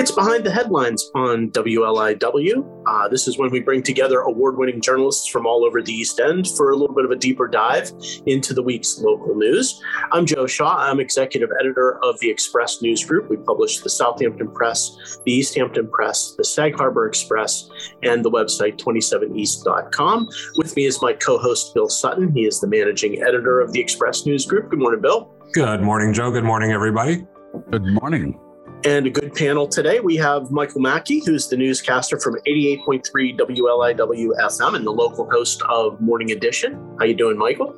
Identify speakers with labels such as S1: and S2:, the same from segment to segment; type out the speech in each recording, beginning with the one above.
S1: It's Behind the Headlines on WLIW. Uh, this is when we bring together award winning journalists from all over the East End for a little bit of a deeper dive into the week's local news. I'm Joe Shaw. I'm executive editor of the Express News Group. We publish the Southampton Press, the East Hampton Press, the Sag Harbor Express, and the website 27east.com. With me is my co host, Bill Sutton. He is the managing editor of the Express News Group. Good morning, Bill.
S2: Good morning, Joe. Good morning, everybody.
S3: Good morning.
S1: And a good panel today. We have Michael Mackey, who's the newscaster from 88.3 WLIW FM and the local host of Morning Edition. How you doing, Michael?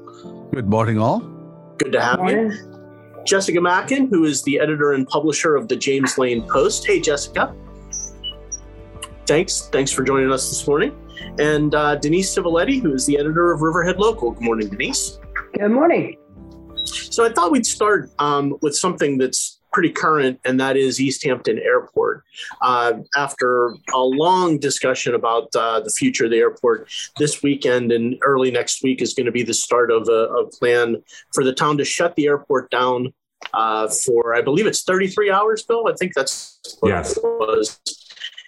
S3: Good morning, all.
S1: Good to have you. Jessica Mackin, who is the editor and publisher of the James Lane Post. Hey, Jessica. Thanks. Thanks for joining us this morning. And uh, Denise Civiletti, who is the editor of Riverhead Local. Good morning, Denise.
S4: Good morning.
S1: So I thought we'd start um, with something that's pretty current, and that is East Hampton Airport. Uh, after a long discussion about uh, the future of the airport, this weekend and early next week is going to be the start of a, a, plan for the town to shut the airport down uh, for, I believe it's 33 hours, Bill. I think that's what
S2: yes.
S1: it was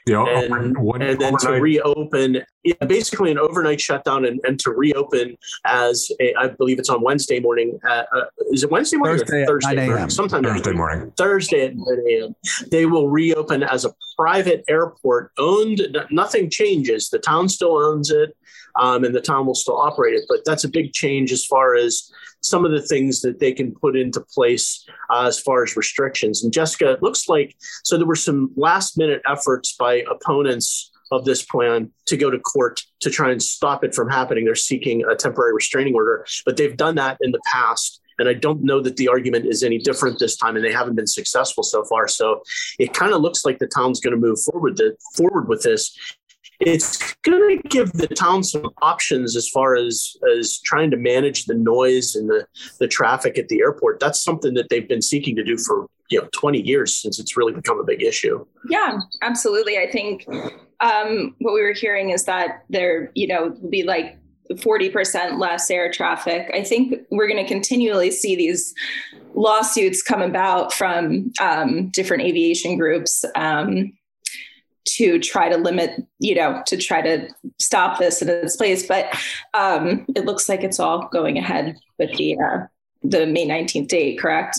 S2: yeah,
S1: and,
S2: one,
S1: and then to reopen, yeah, basically an overnight shutdown, and, and to reopen as a, I believe it's on Wednesday morning. Uh, uh, is it Wednesday morning
S3: Thursday
S1: or Thursday
S3: morning?
S1: Sometime
S2: Thursday morning.
S1: Thursday at 9 a.m. They will reopen as a private airport owned. Nothing changes. The town still owns it, um, and the town will still operate it. But that's a big change as far as some of the things that they can put into place uh, as far as restrictions. And Jessica, it looks like so there were some last minute efforts by opponents of this plan to go to court to try and stop it from happening. They're seeking a temporary restraining order, but they've done that in the past. And I don't know that the argument is any different this time, and they haven't been successful so far. So it kind of looks like the town's going to move forward, the, forward with this it's going to give the town some options as far as as trying to manage the noise and the the traffic at the airport. That's something that they've been seeking to do for you know 20 years since it's really become a big issue.
S5: Yeah, absolutely. I think um, what we were hearing is that there, you know, will be like 40% less air traffic. I think we're going to continually see these lawsuits come about from um, different aviation groups. Um, to try to limit, you know, to try to stop this in its place. But um, it looks like it's all going ahead with the uh, the May nineteenth date, correct?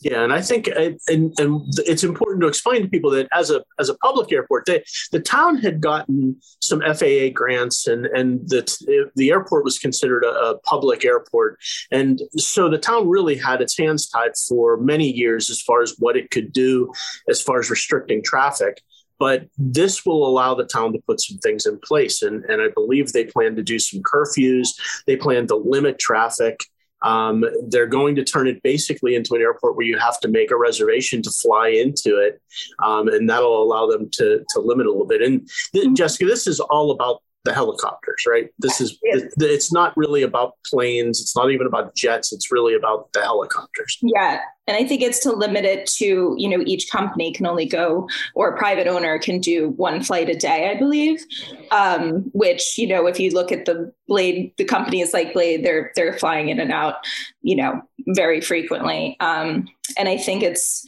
S1: Yeah, and I think uh, and, and it's important to explain to people that as a as a public airport, they, the town had gotten some FAA grants, and and the the airport was considered a, a, public airport, and so the town really had its hands tied for many years as far as what it could do as far as restricting traffic. But this will allow the town to put some things in place. And, and I believe they plan to do some curfews. They plan to limit traffic. Um, they're going to turn it basically into an airport where you have to make a reservation to fly into it, um, and that'll allow them to to limit a little bit. And th- Jessica, this is all about the helicopters, right? This is it's not really about planes. It's not even about jets. It's really about the helicopters.
S5: Yeah, and I think it's to limit it to you know each company can only go or a private owner can do one flight a day, I believe. Um, which you know if you look at the Blade, the companies like Blade, they're they're flying in and out, you know, very frequently. Um, and I think it's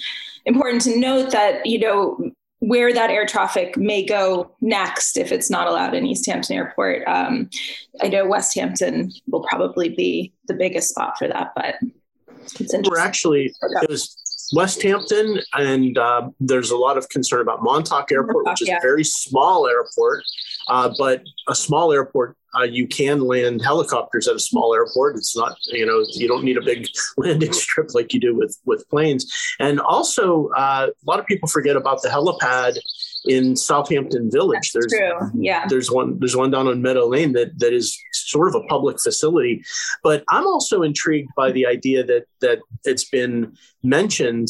S5: important to note that you know where that air traffic may go next if it's not allowed in East Hampton Airport. Um, I know Westhampton will probably be the biggest spot for that, but
S1: it's interesting. We're actually, it was Westhampton, and uh, there's a lot of concern about Montauk Airport, Montauk, which is yeah. a very small airport. Uh, but a small airport, uh, you can land helicopters at a small airport. It's not, you know, you don't need a big landing strip like you do with with planes. And also, uh, a lot of people forget about the helipad in Southampton Village.
S5: That's there's true. yeah.
S1: There's one there's one down on Meadow Lane that that is sort of a public facility. But I'm also intrigued by the idea that that it's been mentioned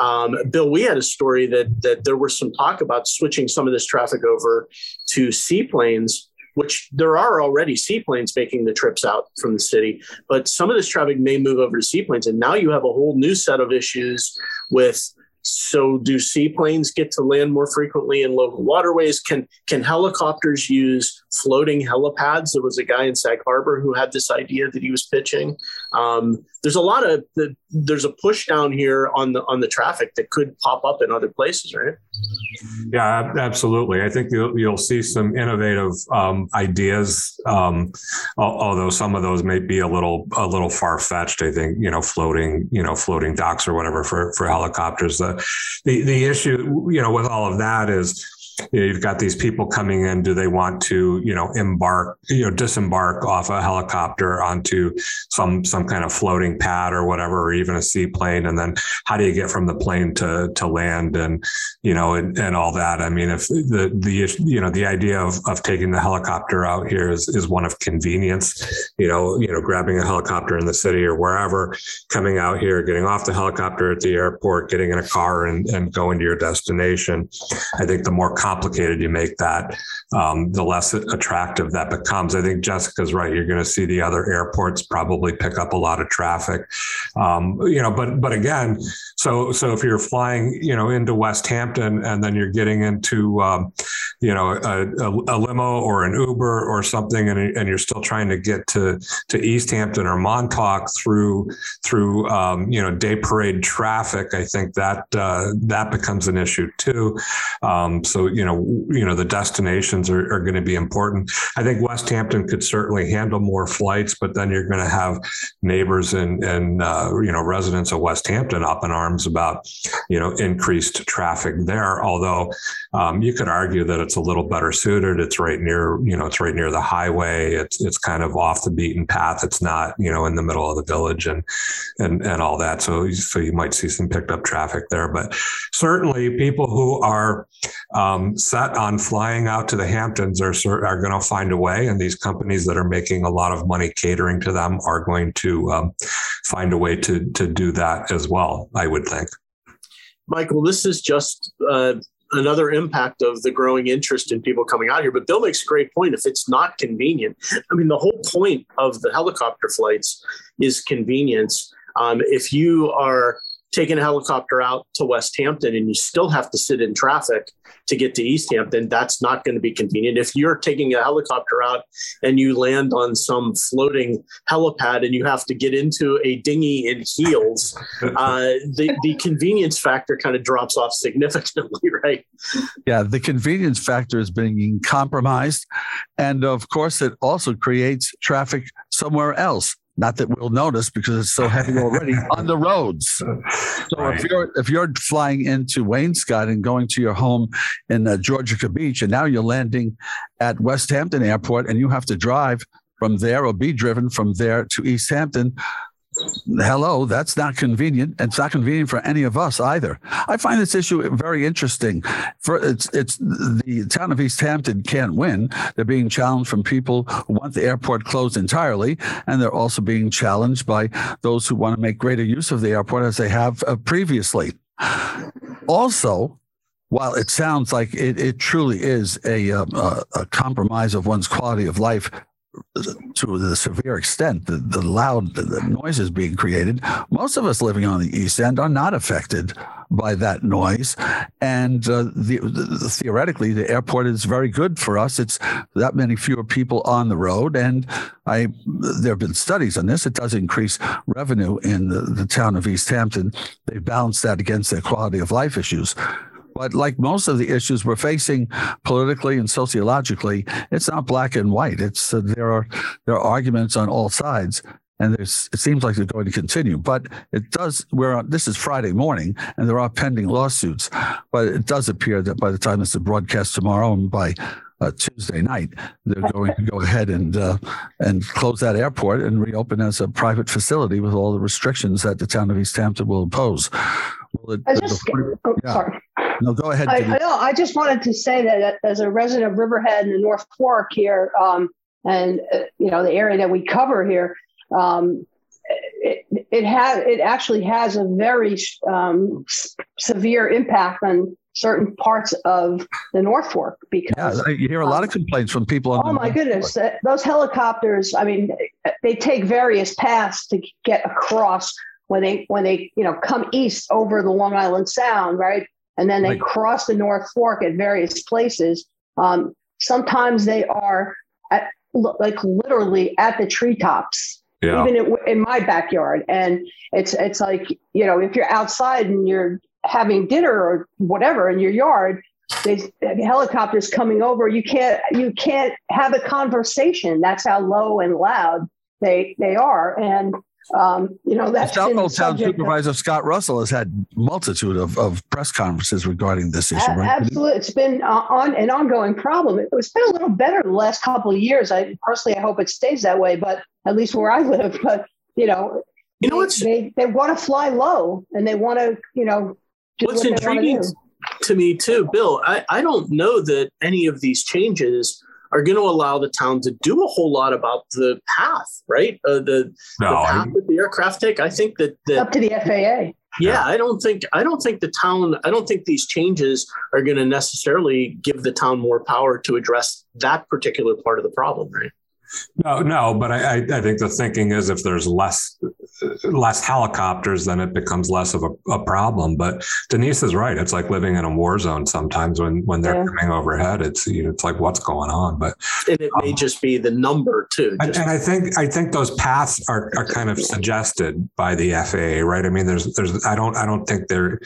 S1: um, Bill, we had a story that that there was some talk about switching some of this traffic over to seaplanes, which there are already seaplanes making the trips out from the city, but some of this traffic may move over to seaplanes, and now you have a whole new set of issues with so do seaplanes get to land more frequently in local waterways? Can can helicopters use floating helipads? There was a guy in Sag Harbor who had this idea that he was pitching. Um, there's a lot of the, there's a push down here on the on the traffic that could pop up in other places, right?
S2: Yeah, absolutely. I think you'll, you'll see some innovative um, ideas, um, although some of those may be a little a little far fetched. I think you know floating you know floating docks or whatever for for helicopters. The the the issue you know with all of that is you know, you've got these people coming in. Do they want to, you know, embark, you know, disembark off a helicopter onto some some kind of floating pad or whatever, or even a seaplane? And then how do you get from the plane to to land and you know and, and all that? I mean, if the the you know the idea of, of taking the helicopter out here is is one of convenience. You know, you know, grabbing a helicopter in the city or wherever, coming out here, getting off the helicopter at the airport, getting in a car and, and going to your destination. I think the more complicated you make that, um, the less attractive that becomes. I think Jessica's right. You're going to see the other airports probably pick up a lot of traffic. Um, you know, but but again, so so if you're flying, you know, into Westhampton and then you're getting into, um, you know, a, a, a, limo or an Uber or something, and, and you're still trying to get to to East Hampton or Montauk through through um, you know day parade traffic, I think that uh, that becomes an issue too. Um, so you know, you know, the destinations are, are going to be important. I think Westhampton could certainly handle more flights, but then you're going to have neighbors and and uh, you know residents of Westhampton up in arms about you know increased traffic there. Although um, you could argue that it's a little better suited. It's right near you know it's right near the highway. It's it's kind of off the beaten path. It's not you know in the middle of the village and and and all that. So so you might see some picked up traffic there, but certainly people who are um, set on flying out to the Hamptons are are going to find a way, and these companies that are making a lot of money catering to them are going to um, find a way to to do that as well. I would think.
S1: Michael, this is just uh, another impact of the growing interest in people coming out here. But Bill makes a great point. If it's not convenient, I mean, the whole point of the helicopter flights is convenience. Um, if you are taking a helicopter out to Westhampton and you still have to sit in traffic to get to East Hampton, that's not going to be convenient. If you're taking a helicopter out and you land on some floating helipad and you have to get into a dinghy in heels, uh, the, the convenience factor kind of drops off significantly, right?
S3: Yeah, the convenience factor is being compromised. And of course, it also creates traffic somewhere else not that we'll notice because it's so heavy already on the roads. So right. if you're if you're flying into Wainscott and going to your home in uh, Georgica Beach, and now you're landing at Westhampton Airport, and you have to drive from there or be driven from there to East Hampton, hello, that's not convenient. It's not convenient for any of us either. I find this issue very interesting. For it's it's the town of East Hampton can't win. They're being challenged from people who want the airport closed entirely, and they're also being challenged by those who want to make greater use of the airport as they have uh, previously. Also, while it sounds like it, it truly is a, um, a, a compromise of one's quality of life to the severe extent the, the loud the, noises being created most of us living on the east end are not affected by that noise. And uh, the, the, theoretically the airport is very good for us. It's that many fewer people on the road. And i there have been studies on this. It does increase revenue in the, the town of east hampton. They balance that against their quality of life issues but like most of the issues we're facing politically and sociologically, it's not black and white. It's uh, there are there are arguments on all sides and there's it seems like they're going to continue but it does we're on this is friday morning and there are pending lawsuits but it does appear that by the time it's broadcast tomorrow and by uh, Tuesday night, they're going to go ahead and uh, and close that airport and reopen as a private facility with all the restrictions that the town of East Hampton will impose.
S4: Will it, I just, oh, yeah. sorry.
S3: No, go ahead.
S4: I, I, know, I just wanted to say that as a resident of Riverhead and the North Fork here, um, and uh, you know the area that we cover here, um, it, it has it actually has a very um, severe impact on certain parts of the North Fork because
S3: yeah, you hear a lot of complaints from people.
S4: oh my goodness, Fork. those helicopters! I mean, they take various paths to get across when they when they you know come east over the Long Island Sound, right, and then they right. cross the North Fork at various places. Um, sometimes they are at, like literally at the treetops yeah. even in, in, my backyard. And it's it's like you know, if you're outside and you're having dinner or whatever in your yard, there's helicopters coming over. You can't you can't have a conversation. That's how low and loud they they are. And um, you know, that's
S3: Southold Town Supervisor Scott Russell has had multitude of, of press conferences regarding this issue.
S4: right? Absolutely, it's been uh, on an ongoing problem. It, has been a little better the last couple of years. I personally, I hope it stays that way. But at least where I live, but you know,
S1: you know what's
S4: they they want to fly low and they want to you know.
S1: what's what intriguing to me too, Bill? I I don't know that any of these changes are going to allow the town to do a whole lot about the path, right? Uh, the, no, the path I, that the aircraft take. I think that, that
S4: up to the FAA.
S1: Yeah, I don't think I don't think the town I don't think these changes are going to necessarily give the town more power to address that particular part of the problem, right?
S2: No, no, but I, I think the thinking is if there's less less helicopters, then it becomes less of a, a, problem. But Denise is right. It's like living in a war zone sometimes when when they're yeah. coming overhead. It's you know, it's like what's going on. But
S1: and it may um, just be the number too.
S2: And, and, I think I think those paths are, are kind of suggested by the FAA, right? I mean, there's there's I don't I don't think they're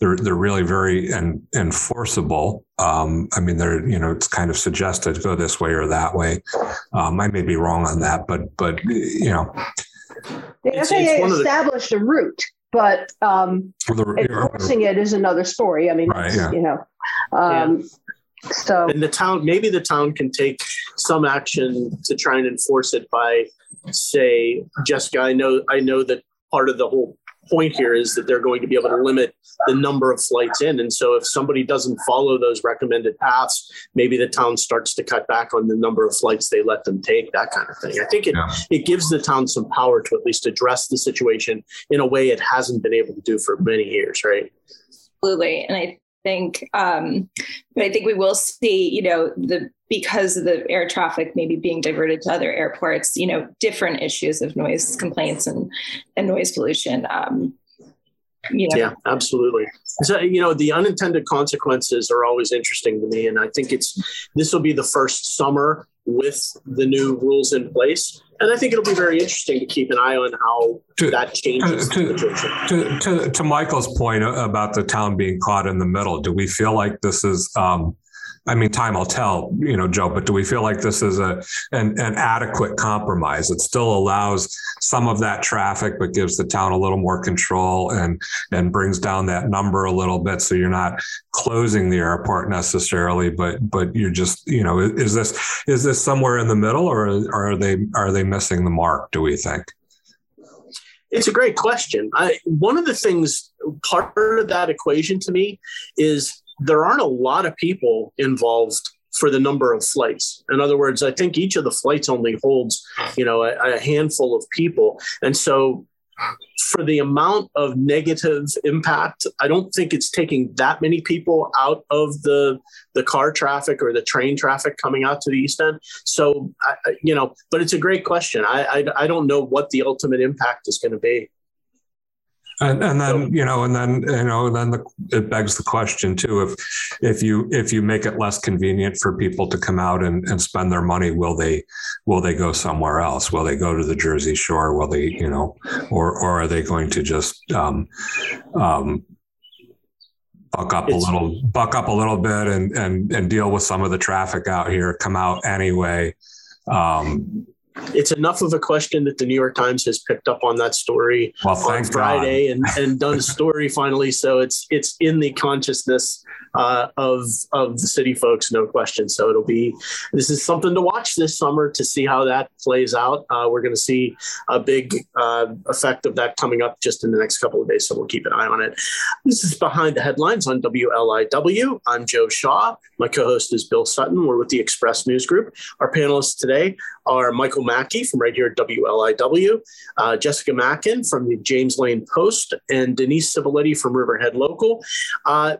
S2: they're they're really very en, enforceable. Um, I mean, they're you know it's kind of suggested go this way or that way. Um, I may be wrong on that, but but you know,
S4: the it's, FAA it's established the, a route, but um, the, enforcing it is another story. I mean, right, yeah. you know, um, yeah. so
S1: and the town maybe the town can take some action to try and enforce it by say, Jessica, I know I know that part of the whole point here is that they're going to be able to limit the number of flights in. And so if somebody doesn't follow those recommended paths, maybe the town starts to cut back on the number of flights they let them take, that kind of thing. I think it, yeah. it gives the town some power to at least address the situation in a way it hasn't been able to do for many years, right?
S5: Absolutely. And I think um, but I think we will see, you know, the because of the air traffic maybe being diverted to other airports, you know, different issues of noise complaints and and noise pollution. Um,
S1: you know. Yeah, absolutely. So, you know, the unintended consequences are always interesting to me. And I think it's this will be the first summer with the new rules in place. And I think it'll be very interesting to keep an eye on how to, that changes.
S2: To, to, to, to, Michael's point about the town being caught in the middle, do we feel like this is um, I mean, time will tell, you know, Joe, but do we feel like this is a an, an, adequate compromise? It still allows some of that traffic, but gives the town a little more control and and brings down that number a little bit. So you're not closing the airport necessarily, but but you're just, you know, is this is this somewhere in the middle or are they are they missing the mark, do we think?
S1: It's a great question. I, one of the things, part of that equation to me is there aren't a lot of people involved for the number of flights. In other words, I think each of the flights only holds, you know, a, a handful of people. And so for the amount of negative impact, I don't think it's taking that many people out of the the car traffic or the train traffic coming out to the east end. So, I, you know, but it's a great question. I, I, I don't know what the ultimate impact is going to be.
S2: And, and then you know, and then you know, and then the, it begs the question too: if if you if you make it less convenient for people to come out and, and spend their money, will they will they go somewhere else? Will they go to the Jersey Shore? Will they you know, or or are they going to just um, um, buck up it's, a little buck up a little bit and and and deal with some of the traffic out here? Come out anyway. Um,
S1: it's enough of a question that the New York Times has picked up on that story
S2: well, on
S1: Friday and, and done a story finally. So it's it's in the consciousness uh, of of the city folks, no question. So it'll be this is something to watch this summer to see how that plays out. Uh, we're going to see a big uh, effect of that coming up just in the next couple of days. So we'll keep an eye on it. This is behind the headlines on WLIW. I'm Joe Shaw. My co-host is Bill Sutton. We're with the Express News Group. Our panelists today are Michael Mackey from right here at WLIW, uh, Jessica Mackin from the James Lane Post, and Denise Civiletti from Riverhead Local. Uh,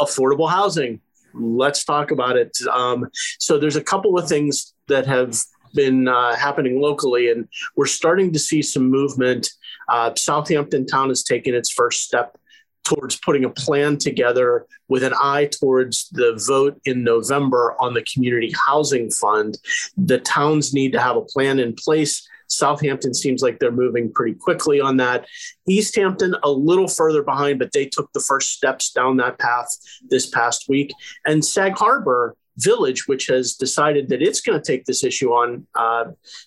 S1: affordable housing. Let's talk about it. Um, so there's a couple of things that have been uh, happening locally, and we're starting to see some movement uh, Southampton Town has taken its first step towards putting a plan together with an eye towards the vote in November on the community housing fund. The towns need to have a plan in place. Southampton seems like they're moving pretty quickly on that. East Hampton, a little further behind, but they took the first steps down that path this past week. And Sag Harbor Village, which has decided that it's going to take this issue on uh,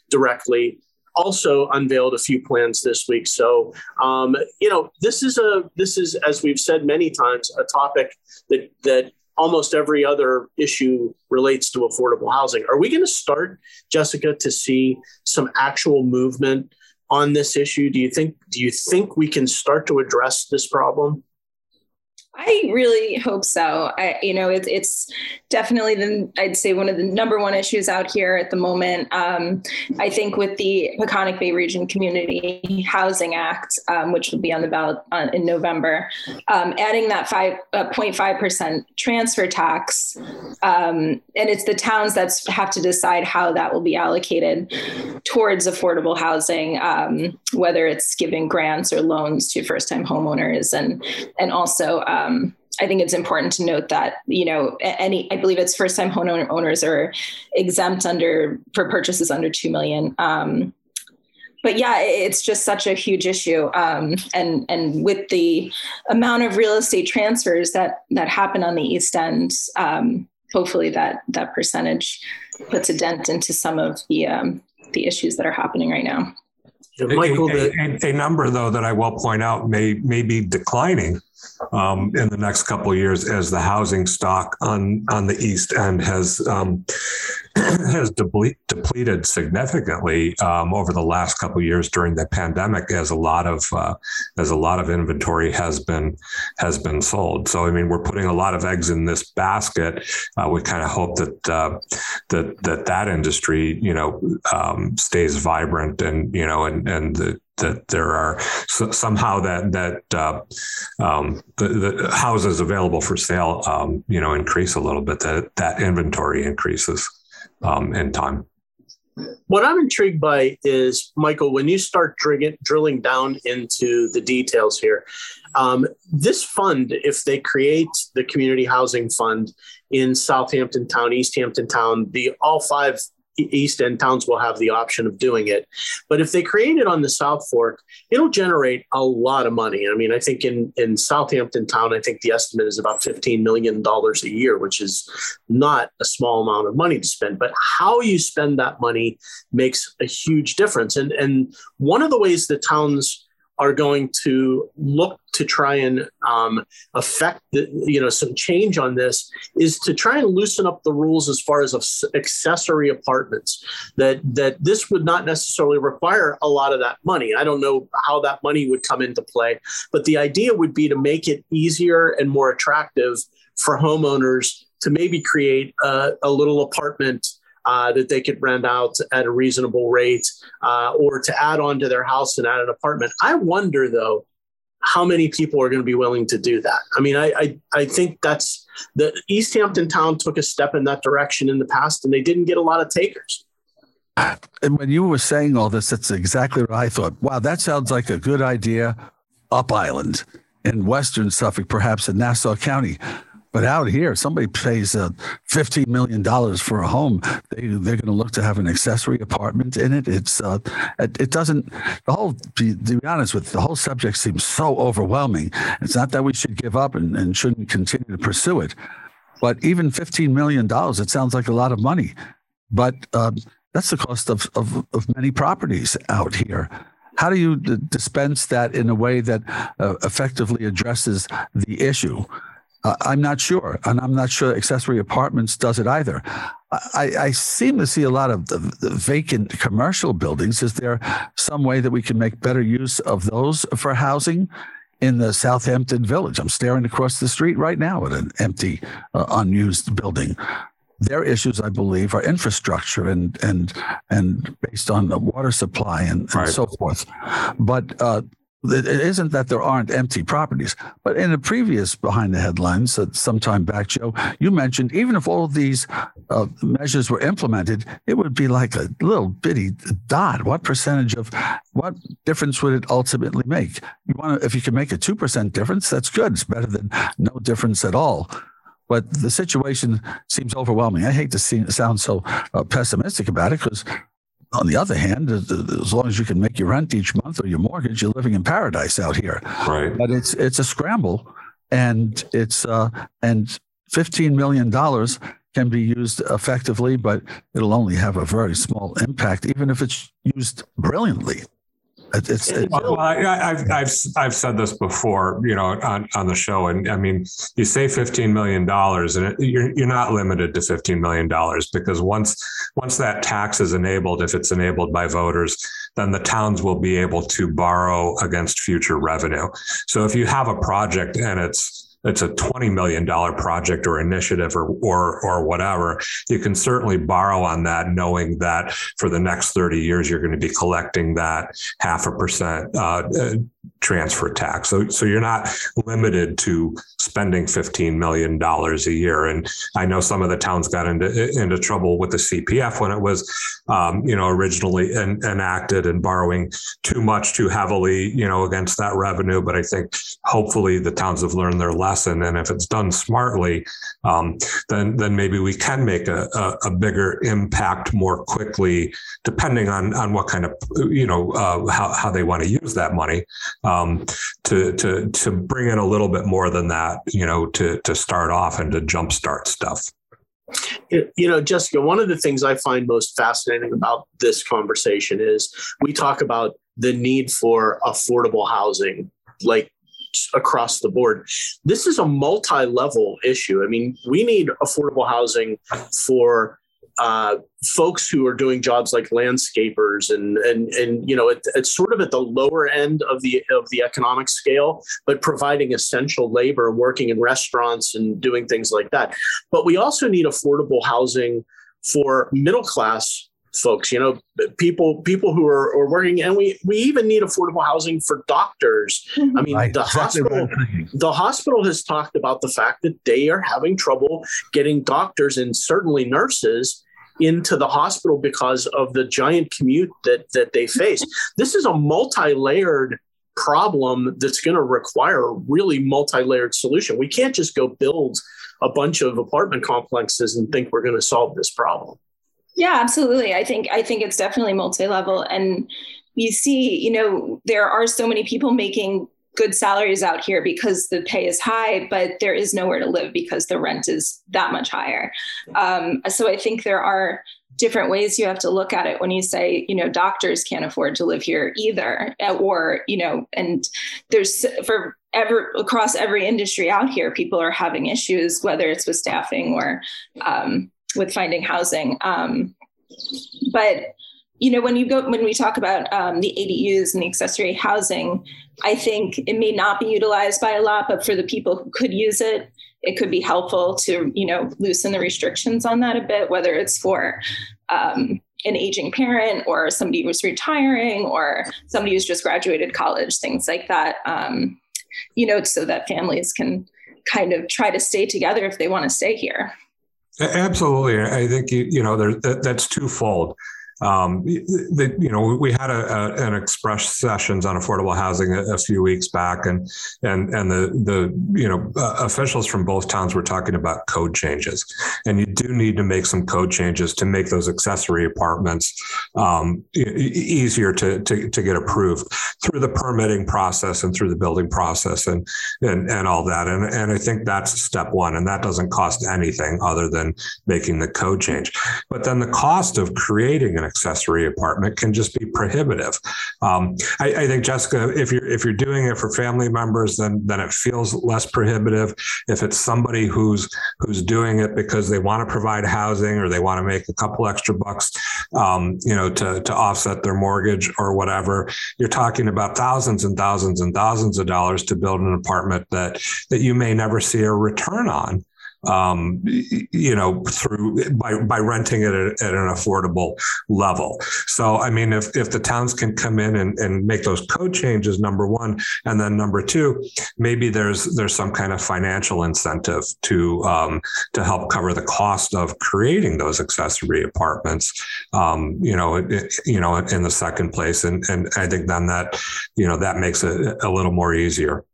S1: directly, also unveiled a few plans this week. So, um, you know, this is a this is as we've said many times a topic that that almost every other issue relates to affordable housing. Are we going to start, Jessica, to see some actual movement on this issue? Do you think do you think we can start to address this problem?
S5: I really hope so. I, you know, it, it's definitely the I'd say one of the number one issues out here at the moment. Um, I think with the Peconic Bay Region Community Housing Act, um, which will be on the ballot uh, in November, um, adding that five uh, 0.5 percent transfer tax, um, and it's the towns that have to decide how that will be allocated towards affordable housing, um, whether it's giving grants or loans to first time homeowners, and and also um, I think it's important to note that you know any I believe it's first time home owners are exempt under for purchases under two million. Um, but yeah, it's just such a huge issue, um, and and with the amount of real estate transfers that that happen on the East End, um, hopefully that that percentage puts a dent into some of the um, the issues that are happening right now.
S2: Michael, a, a, a, number though that I will point out may may be declining um, in the next couple of years as the housing stock on on the east end has um, has deplete, depleted significantly um, over the last couple of years during the pandemic as a lot of uh, as a lot of inventory has been has been sold. So I mean we're putting a lot of eggs in this basket. Uh, we kind of hope that uh, that that that industry you know um, stays vibrant and you know and and the that there are so somehow that that uh, um, the, the, houses available for sale, um, you know, increase a little bit. That that inventory increases um, in time.
S1: What I'm intrigued by is, Michael, when you start drilling, drilling down into the details here, um, this fund, if they create the community housing fund in Southampton Town, east hampton Town, the all five East End towns will have the option of doing it. But if they create it on the South Fork, it'll generate a lot of money. I mean, I think in, in Southampton Town, I think the estimate is about $15 million a year, which is not a small amount of money to spend. But how you spend that money makes a huge difference. And, and one of the ways the towns are going to look to try and um, affect the, you know some change on this is to try and loosen up the rules as far as accessory apartments. That that this would not necessarily require a lot of that money. I don't know how that money would come into play but the idea would be to make it easier and more attractive for homeowners to maybe create a, a little apartment uh, that they could rent out at a reasonable rate uh, or to add on to their house and add an apartment. I wonder, though, how many people are going to be willing to do that? I mean, I, I, I think that's the East Hampton town took a step in that direction in the past and they didn't get a lot of takers.
S3: And when you were saying all this, that's exactly what I thought. Wow, that sounds like a good idea up island in Western Suffolk, perhaps in Nassau County. But out here, somebody pays uh, $15 million for a home. They, they're going to look to have an accessory apartment in it. It's, uh, it, it, doesn't, the whole, to, be honest with the whole subject seems so overwhelming. It's not that we should give up and, and shouldn't continue to pursue it. But even $15 million, it sounds like a lot of money. But um, that's the cost of, of, of many properties out here. How do you dispense that in a way that uh, effectively addresses the issue? Uh, I'm not sure, and I'm not sure accessory apartments does it either. I, I seem to see a lot of the, the, vacant commercial buildings. Is there some way that we can make better use of those for housing in the Southampton Village? I'm staring across the street right now at an empty, uh, unused building. Their issues, I believe, are infrastructure and and and based on the water supply and, and right. so forth. But uh, it isn't that there aren't empty properties, but in the previous behind the headlines that sometime back, Joe, you mentioned even if all of these uh, measures were implemented, it would be like a little bitty dot. What percentage of what difference would it ultimately make? You want if you can make a two percent difference, that's good. It's better than no difference at all. But the situation seems overwhelming. I hate to see, sound so uh, pessimistic about it because on the other hand, as long as you can make your rent each month or your mortgage, you're living in paradise out here.
S2: Right.
S3: But it's it's a scramble, and it's uh, and fifteen million dollars can be used effectively, but it'll only have a very small impact, even if it's used brilliantly. It's, it's,
S2: well, I, have I've I've said this before, you know, on, on the show, and I mean, you say fifteen million dollars, and it, you're you're not limited to fifteen million dollars because once once that tax is enabled, if it's enabled by voters, then the towns will be able to borrow against future revenue. So if you have a project and it's it's a $20 million project or initiative or, or, or whatever, you can certainly borrow on that, knowing that for the next 30 years, you're going to be collecting that half a percent uh, transfer tax. So, so you're not limited to spending $15 million a year. And I know some of the towns got into, into trouble with the CPF when it was, um, you know, originally en- enacted and borrowing too much, too heavily, you know, against that revenue. But I think hopefully the towns have learned their lesson. And if it's done smartly, um, then, then maybe we can make a, a, a, bigger impact more quickly, depending on, on what kind of, you know, uh, how, how they want to use that money um, to to to bring in a little bit more than that, you know, to to start off and to jumpstart stuff.
S1: You know, Jessica, one of the things I find most fascinating about this conversation is we talk about the need for affordable housing, like across the board. This is a multi level issue. I mean, we need affordable housing for uh, folks who are doing jobs like landscapers and and and you know it, it's sort of at the lower end of the of the economic scale but providing essential labor working in restaurants and doing things like that but we also need affordable housing for middle class folks you know people people who are, are working and we we even need affordable housing for doctors mm-hmm. i mean right. the exactly hospital the hospital has talked about the fact that they are having trouble getting doctors and certainly nurses into the hospital because of the giant commute that that they face. This is a multi-layered problem that's going to require a really multi-layered solution. We can't just go build a bunch of apartment complexes and think we're going to solve this problem.
S5: Yeah, absolutely. I think I think it's definitely multi-level and you see, you know, there are so many people making good salaries out here because the pay is high, but there is nowhere to live because the rent is that much higher. Um, so I think there are different ways you have to look at it when you say, you know, doctors can't afford to live here either, or you know, and there's for ever across every industry out here, people are having issues, whether it's with staffing or um, with finding housing. Um, but you know, when you go when we talk about um, the ADUs and the accessory housing, I think it may not be utilized by a lot, but for the people who could use it, it could be helpful to you know loosen the restrictions on that a bit, whether it's for um, an aging parent or somebody who's retiring or somebody who's just graduated college, things like that. Um, you know, so that families can kind of try to stay together if they want to stay here.
S2: Absolutely, I think you you know there, that, that's twofold um, you know, we had a, a, an express sessions on affordable housing a, a, few weeks back, and and and the the you know uh, officials from both towns were talking about code changes, and you do need to make some code changes to make those accessory apartments um, e- easier to, to to get approved through the permitting process and through the building process and and and all that, and and I think that's step one, and that doesn't cost anything other than making the code change, but then the cost of creating an accessory apartment can just be prohibitive. Um, I, I, think Jessica, if you're if you're doing it for family members, then then it feels less prohibitive. If it's somebody who's who's doing it because they want to provide housing or they want to make a couple extra bucks, um, you know, to to offset their mortgage or whatever, you're talking about thousands and thousands and thousands of dollars to build an apartment that that you may never see a return on. Um, you know, through by by renting it at, at, an affordable level. So, I mean, if if the towns can come in and, and make those code changes, number one, and then number two, maybe there's there's some kind of financial incentive to um, to help cover the cost of creating those accessory apartments. Um, you know, it, you know, in the second place, and and I think then that you know that makes it a little more easier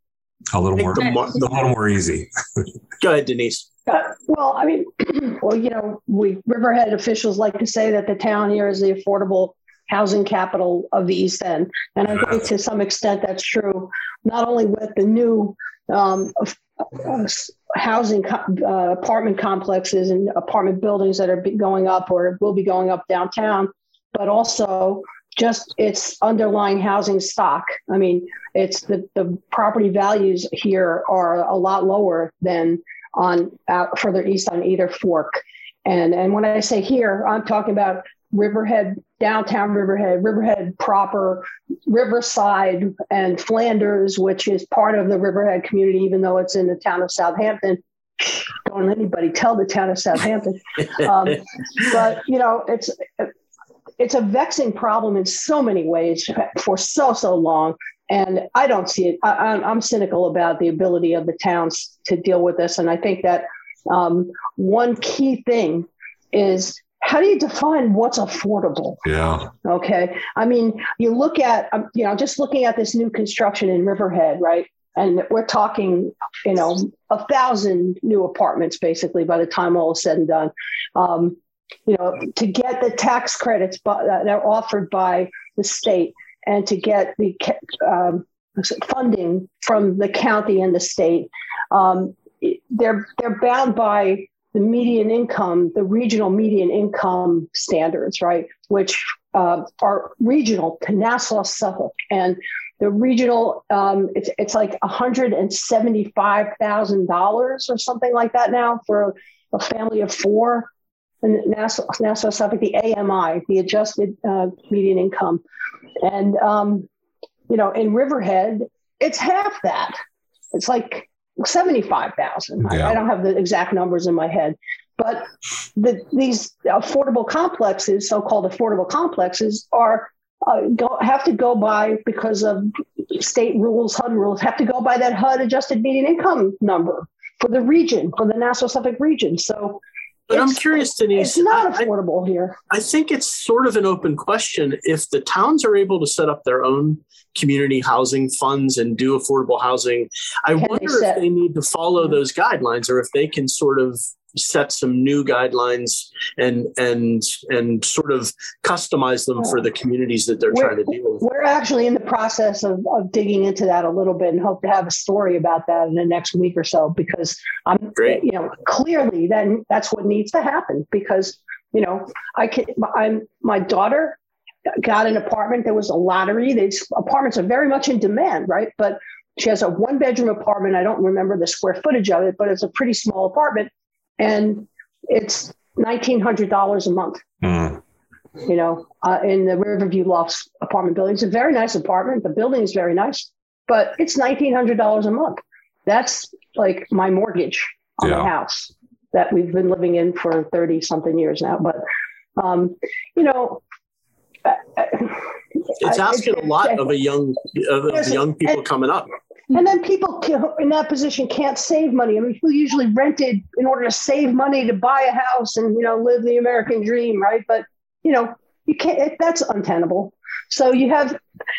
S2: a little more, a little more easy.
S1: Go ahead, Denise.
S4: Uh, well, I mean, well, you know, we Riverhead officials like to say that the town here is the affordable housing capital of the East End, and I think to some extent that's true. Not only with the new um, uh, housing uh, apartment complexes and apartment buildings that are going up or will be going up downtown, but also just its underlying housing stock. I mean, it's the, the property values here are a lot lower than on out further east on either fork. And and when I say here, I'm talking about Riverhead, downtown Riverhead, Riverhead proper, Riverside, and Flanders, which is part of the Riverhead community, even though it's in the town of Southampton. Don't anybody tell the town of Southampton. Um, but you know, it's it's a vexing problem in so many ways for so so long and i don't see it I, am cynical about the ability of the towns to deal with this. And i think that um, one key thing is how do you define what's affordable?
S2: Yeah.
S4: Okay. I mean you look at um, you know just looking at this new construction in riverhead right? And we're talking you know a thousand new apartments basically by the time all is said and done. Um, you know, to get the tax credits that are offered by the state and to get the um, funding from the county and the state, um, they're they're bound by the median income, the regional median income standards, right? Which uh, are regional to Nassau, Suffolk, and the regional um, it's it's like one hundred and seventy five thousand dollars or something like that now for a family of four and Nassau, Nassau Suffolk, the AMI, the adjusted uh, median income. And, um, you know, in Riverhead, it's half that. It's like 75,000. Yeah. I, I, don't have the exact numbers in my head. But the, these affordable complexes, so called affordable complexes, are uh, go, have to go by because of state rules, HUD rules, have to go by that HUD adjusted median income number for the region, for the Nassau Suffolk region. So
S1: but it's, I'm curious, Denise.
S4: It's not affordable
S1: I,
S4: here.
S1: I think it's sort of an open question. If the towns are able to set up their own community housing funds and do affordable housing, I can wonder they if they need to follow those guidelines or if they can sort of set some new guidelines and and and sort of customize them for the communities that they're we're, trying to deal with.
S4: We're actually in the process of, of digging into that a little bit and hope to have a story about that in the next week or so because I'm Great. you know clearly then that's what needs to happen because you know I can I'm my daughter got an apartment there was a lottery these apartments are very much in demand right but she has a one bedroom apartment i don't remember the square footage of it but it's a pretty small apartment and it's $1,900 a month. Mm. You know, uh, in the Riverview Lofts apartment building, it's a very nice apartment. The building is very nice, but it's $1,900 a month. That's like my mortgage on yeah. the house that we've been living in for 30 something years now. But, um, you know,
S1: it's asking a lot of a young of young people coming up.
S4: And then people in that position can't save money. I mean, people usually rented in order to save money to buy a house and you know live the American dream, right? But you know, you can't. That's untenable. So you have,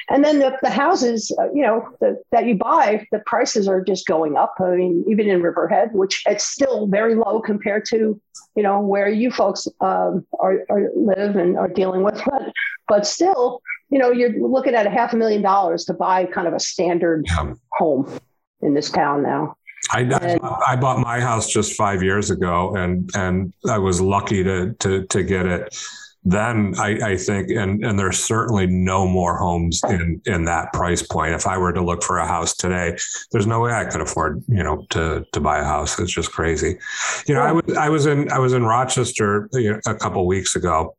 S4: and then the, the houses, uh, you know, the, that you buy, the prices are just going up. I mean, even in Riverhead, which it's still very low compared to, you know, where you folks um, are, are live and are dealing with, but but still, you know, you're looking at a half a million dollars to buy kind of a standard yeah. home in this town now.
S2: I, and, I, bought my house just five years ago, and and I was lucky to to to get it. Then I, I think, and and there's certainly no more homes in in that price point. If I were to look for a house today, there's no way I could afford, you know, to to buy a house. It's just crazy. You know, I was I was in I was in Rochester a couple weeks ago,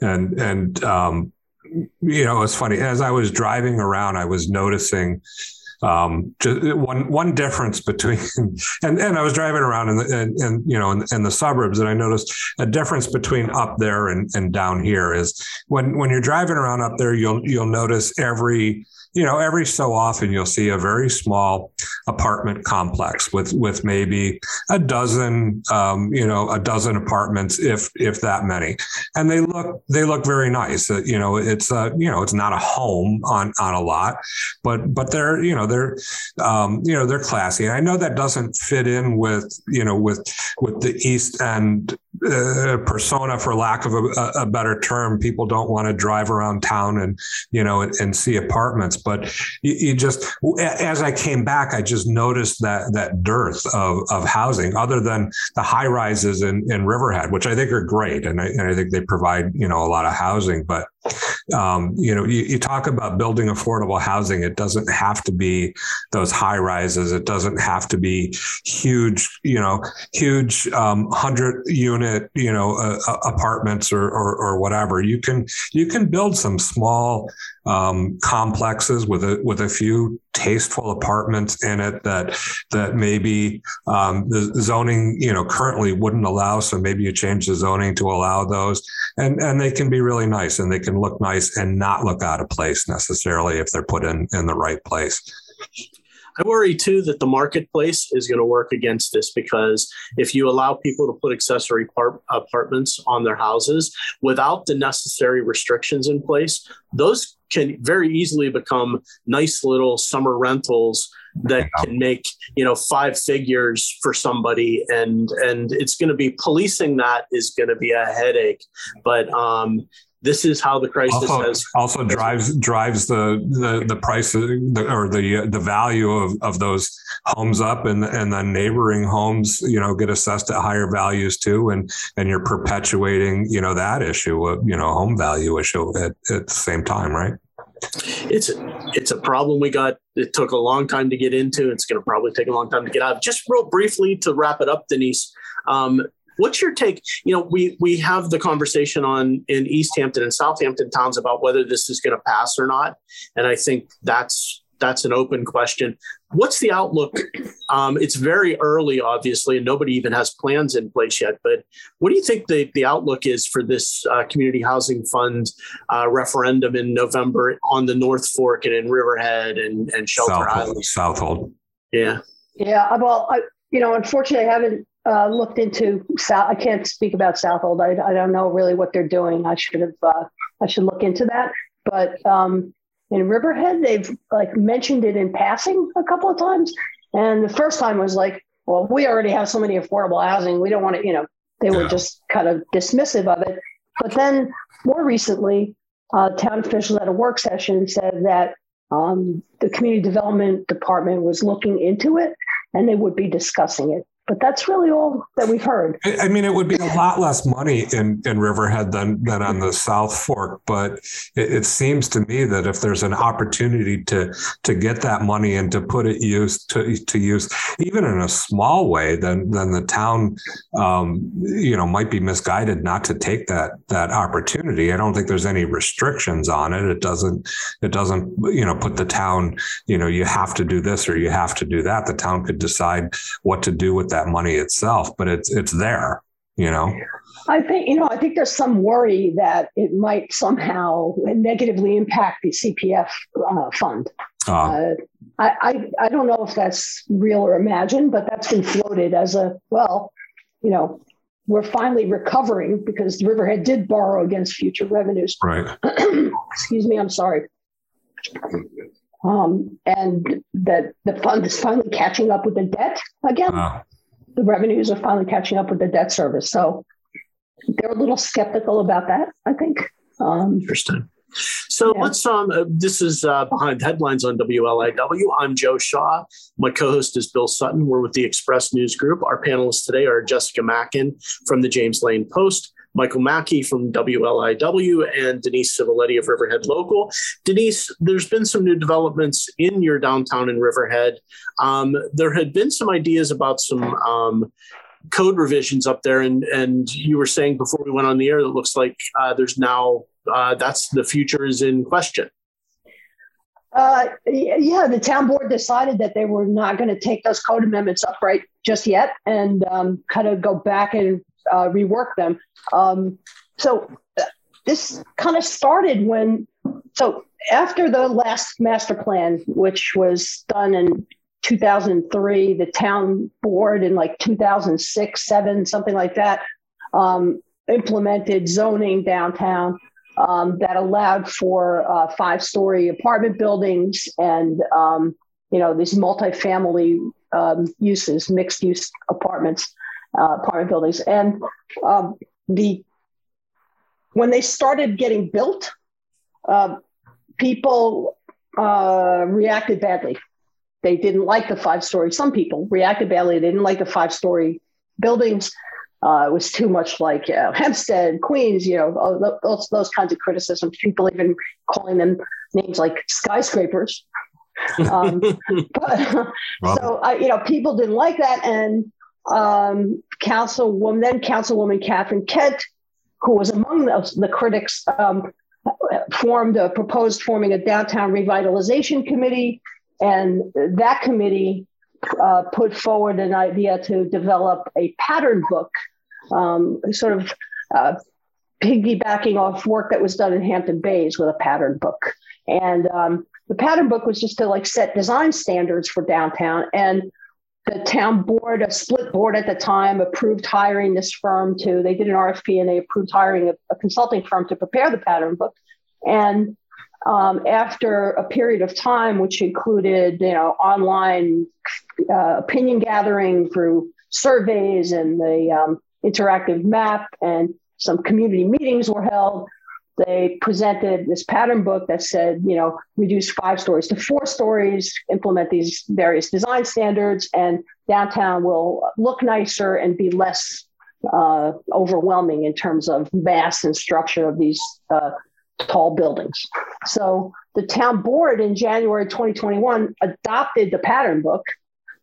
S2: and and um, you know, it's funny. As I was driving around, I was noticing um, just one one difference between and and I was driving around in the and, and you know in, in, the suburbs and I noticed a difference between up there and, and down here is when when you're driving around up there you'll you'll notice every you know, every so often you'll see a very small apartment complex with with maybe a dozen, um, you know, a dozen apartments, if if that many, and they look they look very nice. Uh, you know, it's a you know it's not a home on on a lot, but but they're you know they're um, you know they're classy. And I know that doesn't fit in with you know with with the East End uh, persona, for lack of a, a, better term. People don't want to drive around town and you know and, and see apartments, but you, you, just as I came back, I just noticed that that dearth of of housing, other than the high rises in, in Riverhead, which I think are great, and I, and I think they provide you know a lot of housing, but um, you know, you, you, talk about building affordable housing. It doesn't have to be those high rises. It doesn't have to be huge, you know, huge um, hundred unit, you know, uh, uh, apartments or, or, or whatever. You can you can build some small um, complexes with a with a few tasteful apartments in it that that maybe um, the zoning you know currently wouldn't allow. So maybe you change the zoning to allow those, and and they can be really nice and they can look nice and not look out of place necessarily if they're put in in the right place.
S1: I worry too that the marketplace is going to work against this because if you allow people to put accessory par- apartments on their houses without the necessary restrictions in place, those can very easily become nice little summer rentals that can make you know five figures for somebody. And and it's going to be policing that is going to be a headache. But um this is how the crisis
S2: also,
S1: has
S2: also drives drives the the the price of the, or the the value of, of those homes up and and then neighboring homes you know get assessed at higher values too. And and you're perpetuating you know that issue of you know home value issue at, at the same time right?
S1: It's it's a problem we got. It took a long time to get into. It's going to probably take a long time to get out. Just real briefly to wrap it up denise um, What's your take? You know, we we have the conversation on in East Hampton and Southampton towns about whether this is going to pass or not, and I think that's that's an open question. What's the outlook? Um, it's very early, obviously, and nobody even has plans in place yet. But what do you think the, the outlook is for this uh, community housing fund uh, referendum in November on the North Fork and in Riverhead and, and Shelter South, Island?
S2: Southold.
S1: Yeah.
S4: Yeah. Well, I, you know, unfortunately, I haven't uh, looked into South. I can't speak about Southold. I, I don't know really what they're doing. I should have. Uh, I should look into that. But um, in Riverhead, they've like mentioned it in passing a couple of times. And the first time was like, well, we already have so many affordable housing. We don't want to, you know, they were just kind of dismissive of it. But then more recently, uh, town officials at a work session said that um, the community development department was looking into it and they would be discussing it but that's really all that we've heard.
S2: I mean, it would be a lot less money in, in Riverhead than than on the South Fork, but it, it, seems to me that if there's an opportunity to to get that money and to put it used to to use even in a small way, then then the town, um, you know, might be misguided not to take that that opportunity. I don't think there's any restrictions on it. It doesn't it doesn't you know put the town you know you have to do this or you have to do that. The town could decide what to do with that money itself, but it's it's there, you know.
S4: I think you know. I think there's some worry that it might somehow negatively impact the CPF uh, fund. Uh, uh, I, I I don't know if that's real or imagined, but that's been floated as a well, you know, we're finally recovering because Riverhead did borrow against future revenues.
S2: Right.
S4: Excuse me. I'm sorry. Um, and that the fund is finally catching up with the debt again the revenues are finally catching up with the debt service. So they're a little skeptical about that, I think.
S1: Um, Interesting. So yeah. let's um uh, this is uh, behind headlines on WLIW. I'm Joe Shaw. My co-host is Bill Sutton. We're with the Express News Group. Our panelists today are Jessica Mackin from the James Lane Post, Michael Mackey from WLIW, and Denise Civiletti of Riverhead Local. Denise, there's been some new developments in your downtown in Riverhead. Um, there had been some ideas about some um, code revisions up there, and and you were saying before we went on the air that looks like uh, there's now uh, that's the future is in question.
S4: Uh, yeah, the town board decided that they were not going to take those code amendments up right just yet and um, kind of go back and uh, rework them. Um, so uh, this kind of started when, so after the last master plan, which was done in 2003, the town board in like 2006, seven, something like that, um, implemented zoning downtown um, that allowed for uh, five story apartment buildings and, um, you know, these multifamily um, uses, mixed use apartments, uh, apartment buildings. And um, the when they started getting built, uh, people uh, reacted badly. They didn't like the five story. Some people reacted badly. They didn't like the five story buildings. Uh, it was too much like uh, Hempstead, Queens, you know, those, those kinds of criticisms. People even calling them names like skyscrapers. Um, but, So, uh, you know, people didn't like that. And um, Councilwoman, then Councilwoman Catherine Kent, who was among those, the critics, um, formed a proposed forming a downtown revitalization committee. And that committee uh, put forward an idea to develop a pattern book um, sort of uh, piggybacking off work that was done in Hampton Bays with a pattern book. And um, the pattern book was just to like set design standards for downtown. And the town board, a split board at the time, approved hiring this firm to, they did an RFP and they approved hiring a, a consulting firm to prepare the pattern book. And um, after a period of time, which included, you know, online uh, opinion gathering through surveys and the um, interactive map and some community meetings were held. They presented this pattern book that said, you know, reduce five stories to four stories, implement these various design standards, and downtown will look nicer and be less uh, overwhelming in terms of mass and structure of these uh, tall buildings. So the town board in January 2021 adopted the pattern book.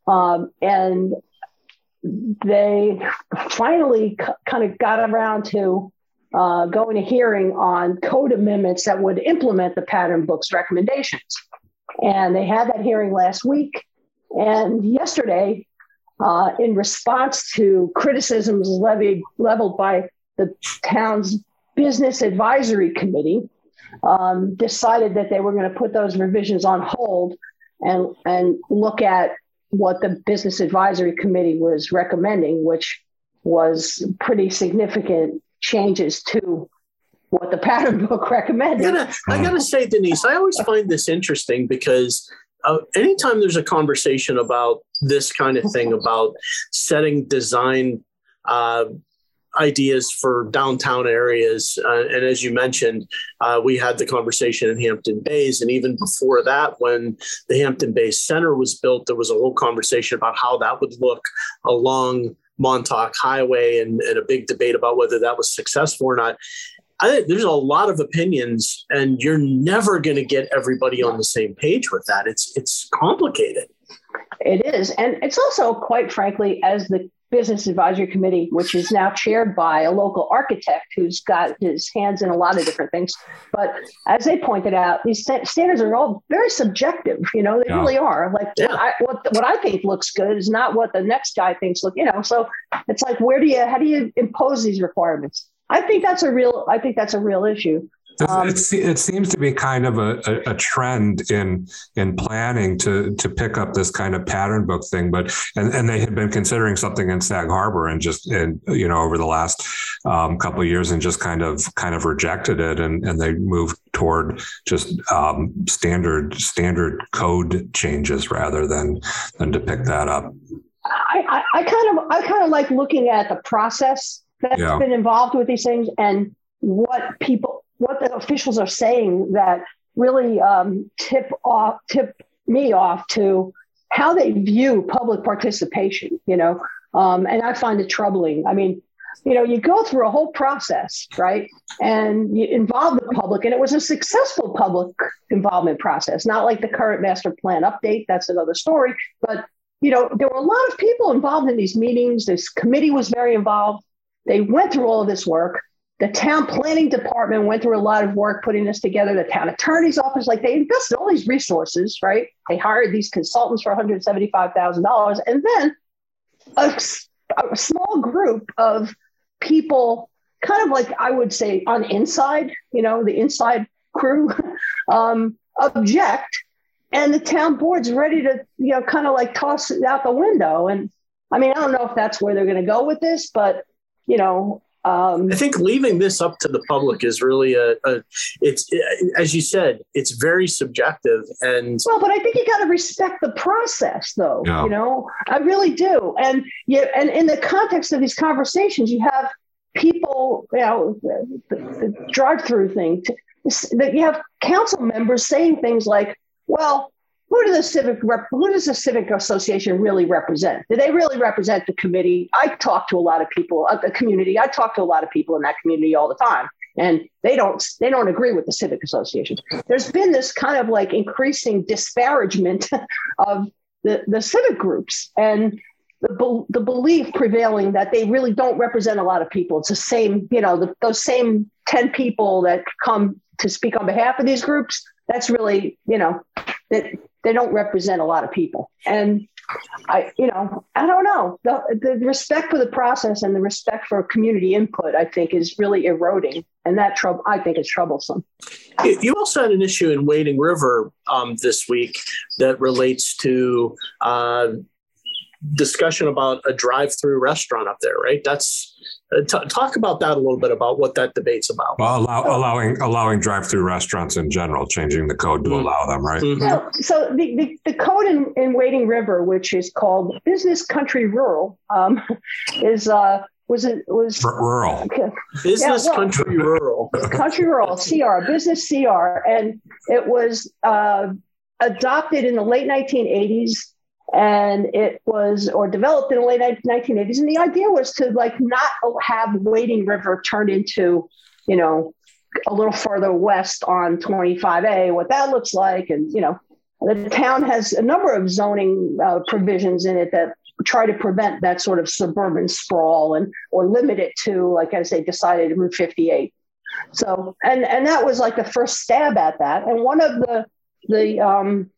S4: Um, and they finally c- kind of got around to uh, going to hearing on code amendments that would implement the pattern book's recommendations. And they had that hearing last week. And yesterday, uh, in response to criticisms levied, leveled by the town's business advisory committee, um, decided that they were going to put those revisions on hold and, and look at what the business advisory committee was recommending, which was pretty significant changes to what the pattern book recommended.
S1: I gotta, I gotta say, Denise, I always find this interesting because uh, anytime there's a conversation about this kind of thing, about setting design uh, ideas for downtown areas. Uh, and as you mentioned, uh, we had the conversation in Hampton Bays. And even before that, when the Hampton Bays Center was built, there was a whole conversation about how that would look along Montauk Highway and, and a big debate about whether that was successful or not. I think there's a lot of opinions, and you're never going to get everybody on the same page with that. It's it's complicated.
S4: It is, and it's also quite frankly, as the business advisory committee, which is now chaired by a local architect who's got his hands in a lot of different things. But as they pointed out, these standards are all very subjective. You know, they yeah. really are. Like yeah. I, what what I think looks good is not what the next guy thinks look. You know, so it's like where do you how do you impose these requirements? I think that's a real I think that's a real issue.
S2: Um, it, it, seems to be kind of a, a, a, trend in in planning to to pick up this kind of pattern book thing, but and, and they had been considering something in Sag Harbor and just and you know over the last um, couple of years and just kind of kind of rejected it and and they moved toward just um, standard standard code changes rather than than to pick that up.
S4: I, I, I kind of I kind of like looking at the process that's yeah. been involved with these things and what people what the officials are saying that really um, tip off tip me off to how they view public participation. You know, um, and I find it troubling. I mean, you know, you go through a whole process, right? And you involve the public, and it was a successful public involvement process, not like the current master plan update. That's another story. But, you know, there were a lot of people involved in these meetings. This committee was very involved. They went through all of this work. The town planning department went through a lot of work putting this together. The town attorney's office, like they invested all these resources, right? They hired these consultants for $175,000. And then a, a small group of people, kind of like I would say on inside, you know, the inside crew, um, object. And the town board's ready to, you know, kind of like toss it out the window. And I mean, I don't know if that's where they're going to go with this, but, you know, um,
S1: I think leaving this up to the public is really a, a, it's as you said, it's very subjective and
S4: well, but I think you got to respect the process, though. Yeah. You know, I really do, and yeah, and in the context of these conversations, you have people, you know, the, the, the drive-through thing. that you have council members saying things like, "Well, who does the civic rep, who does the civic association really represent? Do they really represent the committee? I talk to a lot of people, uh, the community. I talk to a lot of people in that community all the time, and they don't they don't agree with the civic association. There's been this kind of like increasing disparagement of the the civic groups and. The, the belief prevailing that they really don't represent a lot of people. It's the same, you know, the, those same 10 people that come to speak on behalf of these groups. That's really, you know, that they don't represent a lot of people. And I, you know, I don't know. The, the respect for the process and the respect for community input, I think, is really eroding, and that trouble, I think, is troublesome.
S1: You also had an issue in Wading River um, this week that relates to uh, discussion about a drive-through restaurant up there, right? That's uh, t- talk about that a little bit about what that debate's about.
S2: Well, allow, allowing allowing drive-through restaurants in general, changing the code to mm-hmm. allow them, right?
S4: Mm-hmm. So, so the, the, the, code in, in Wading River, which is called Business Country Rural, um, is uh, was it was
S2: rural
S1: business yeah, well, country rural
S4: country rural CR business CR, and it was uh, adopted in the late 1980s and it was or developed in the late 1980s and the idea was to like not have wading river turn into you know a little further west on 25a what that looks like. And you know the town has a number of zoning uh, provisions in it that try to prevent that sort of suburban sprawl and or limit it to like as they decided route 58 so and and that was like the first stab at that. And one of the the um,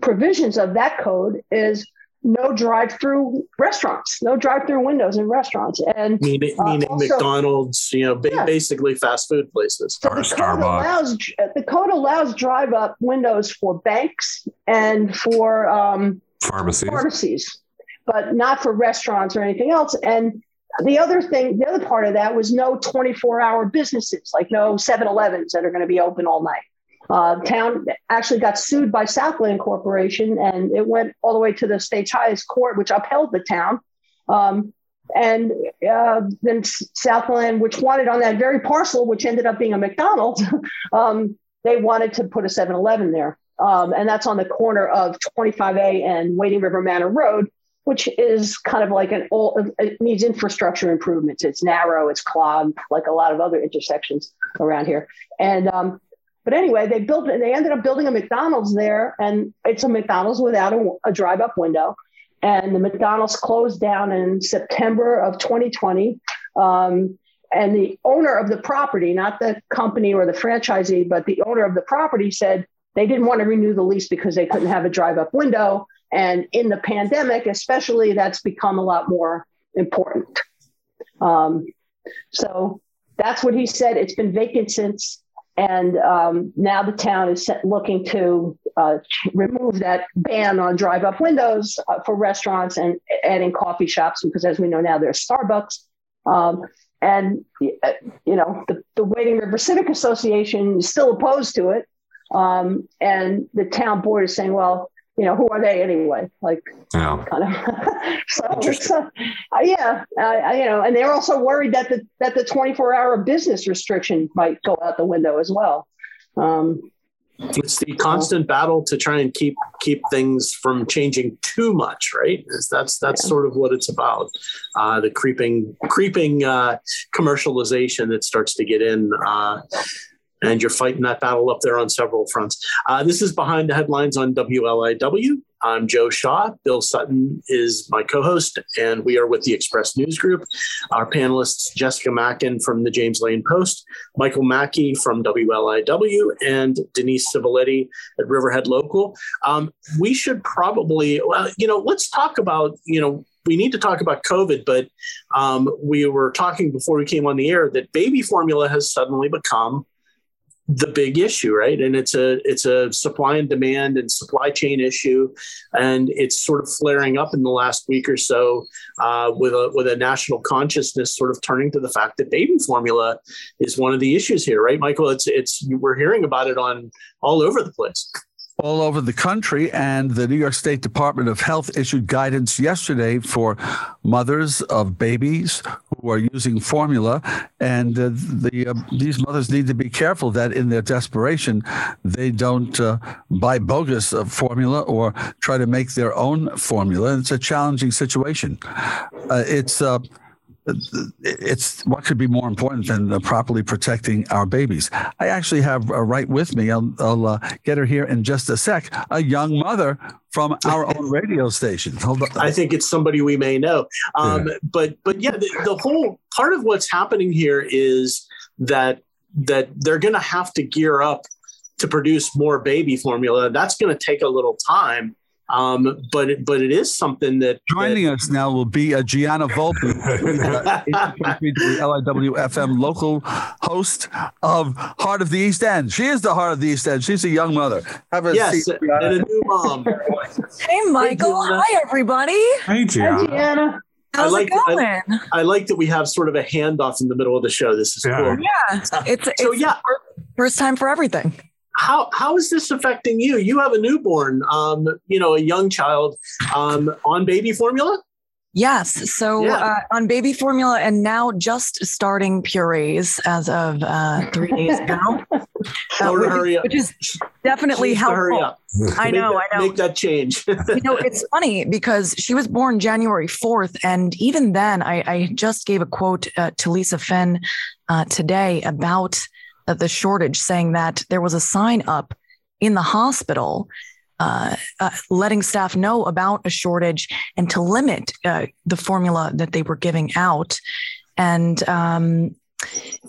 S4: provisions of that code is no drive-through restaurants, no drive-through windows in restaurants, and
S1: meaning, uh, meaning also, McDonald's, you know, ba- yeah. basically fast food places.
S4: So the code allows the code allows drive-up windows for banks and for um,
S2: pharmacies.
S4: pharmacies, but not for restaurants or anything else. And the other thing, the other part of that was no 24-hour businesses, like no 7-Elevens that are going to be open all night. Uh, town actually got sued by Southland Corporation, and it went all the way to the state's highest court, which upheld the town. Um, and uh, then Southland, which wanted on that very parcel, which ended up being a McDonald's, um, they wanted to put a 7 Eleven there. Um, and that's on the corner of 25A and Wading River Manor Road, which is kind of like an old, it needs infrastructure improvements. It's narrow, it's clogged, like a lot of other intersections around here. And um, but anyway, they built. They ended up building a McDonald's there, and it's a McDonald's without a, a drive-up window. And the McDonald's closed down in September of 2020. Um, and the owner of the property, not the company or the franchisee, but the owner of the property said they didn't want to renew the lease because they couldn't have a drive-up window. And in the pandemic, especially, that's become a lot more important. Um, so that's what he said. It's been vacant since and um, now the town is looking to uh, remove that ban on drive up windows uh, for restaurants and adding coffee shops because, as we know now, there's Starbucks. Um, and, uh, you know, the, the River Civic Association is still opposed to it. Um, and the town board is saying, well, you know, who are they anyway? Like, yeah. kind of. so, so uh, yeah, uh, you know, and they're also worried that the that the 24 hour business restriction might go out the window as well. Um,
S1: it's the constant battle to try and keep keep things from changing too much, right? Is That's that's yeah. sort of what it's about. Uh, the creeping creeping uh, commercialization that starts to get in. And you're fighting that battle up there on several fronts. Uh, this is behind the headlines on WLIW. I'm Joe Shaw. Bill Sutton is my co host, and we are with the Express News Group. Our panelists Jessica Mackin from the James Lane Post, Michael Mackey from WLIW, and Denise Civiletti at Riverhead Local. Um, we should probably, you know, let's talk about, you know, we need to talk about COVID, but um, we were talking before we came on the air that baby formula has suddenly become the big issue, right? And it's a it's a supply and demand and supply chain issue, and it's sort of flaring up in the last week or so uh, with a with a national consciousness sort of turning to the fact that baby formula is one of the issues here, right, Michael? It's it's we're hearing about it on all over the place
S3: all over the country. And the New York State Department of Health issued guidance yesterday for mothers of babies who are using formula. And uh, the uh, these mothers need to be careful that in their desperation, they don't uh, buy bogus uh, formula or try to make their own formula. It's a challenging situation. Uh, it's uh, it's what could be more important than uh, properly protecting our babies. I actually have uh, right with me. I'll, I'll uh, get her here in just a sec. A young mother from our own radio station.
S1: I think it's somebody we may know. Um, yeah. But but yeah, the, the whole part of what's happening here is that that they're going to have to gear up to produce more baby formula. That's going to take a little time. Um, but it, but it is something that
S3: joining
S1: that,
S3: us now will be a Gianna Volpe, LIWFM local host of Heart of the East End. She is the Heart of the East End. She's a young mother.
S1: Have a yes, seat, and a new mom.
S6: hey, Michael. Hey, Hi, everybody.
S2: Hey, Gianna.
S4: Hi, Gianna.
S6: How's
S1: I like,
S6: it going? I,
S1: I, like that we have sort of a handoff in the middle of the show. This is
S6: yeah.
S1: cool.
S6: Yeah, it's, it's
S1: so yeah,
S6: first time for everything
S1: how how is this affecting you? You have a newborn, um, you know, a young child um, on baby formula.
S6: Yes. So yeah. uh, on baby formula and now just starting purees as of uh, three days ago. which,
S1: up.
S6: which is definitely helpful.
S1: Hurry up.
S6: I know,
S1: that,
S6: I know.
S1: Make that change.
S6: you know, it's funny because she was born January 4th. And even then, I, I just gave a quote uh, to Lisa Finn uh, today about the shortage, saying that there was a sign up in the hospital uh, uh, letting staff know about a shortage and to limit uh, the formula that they were giving out. And um,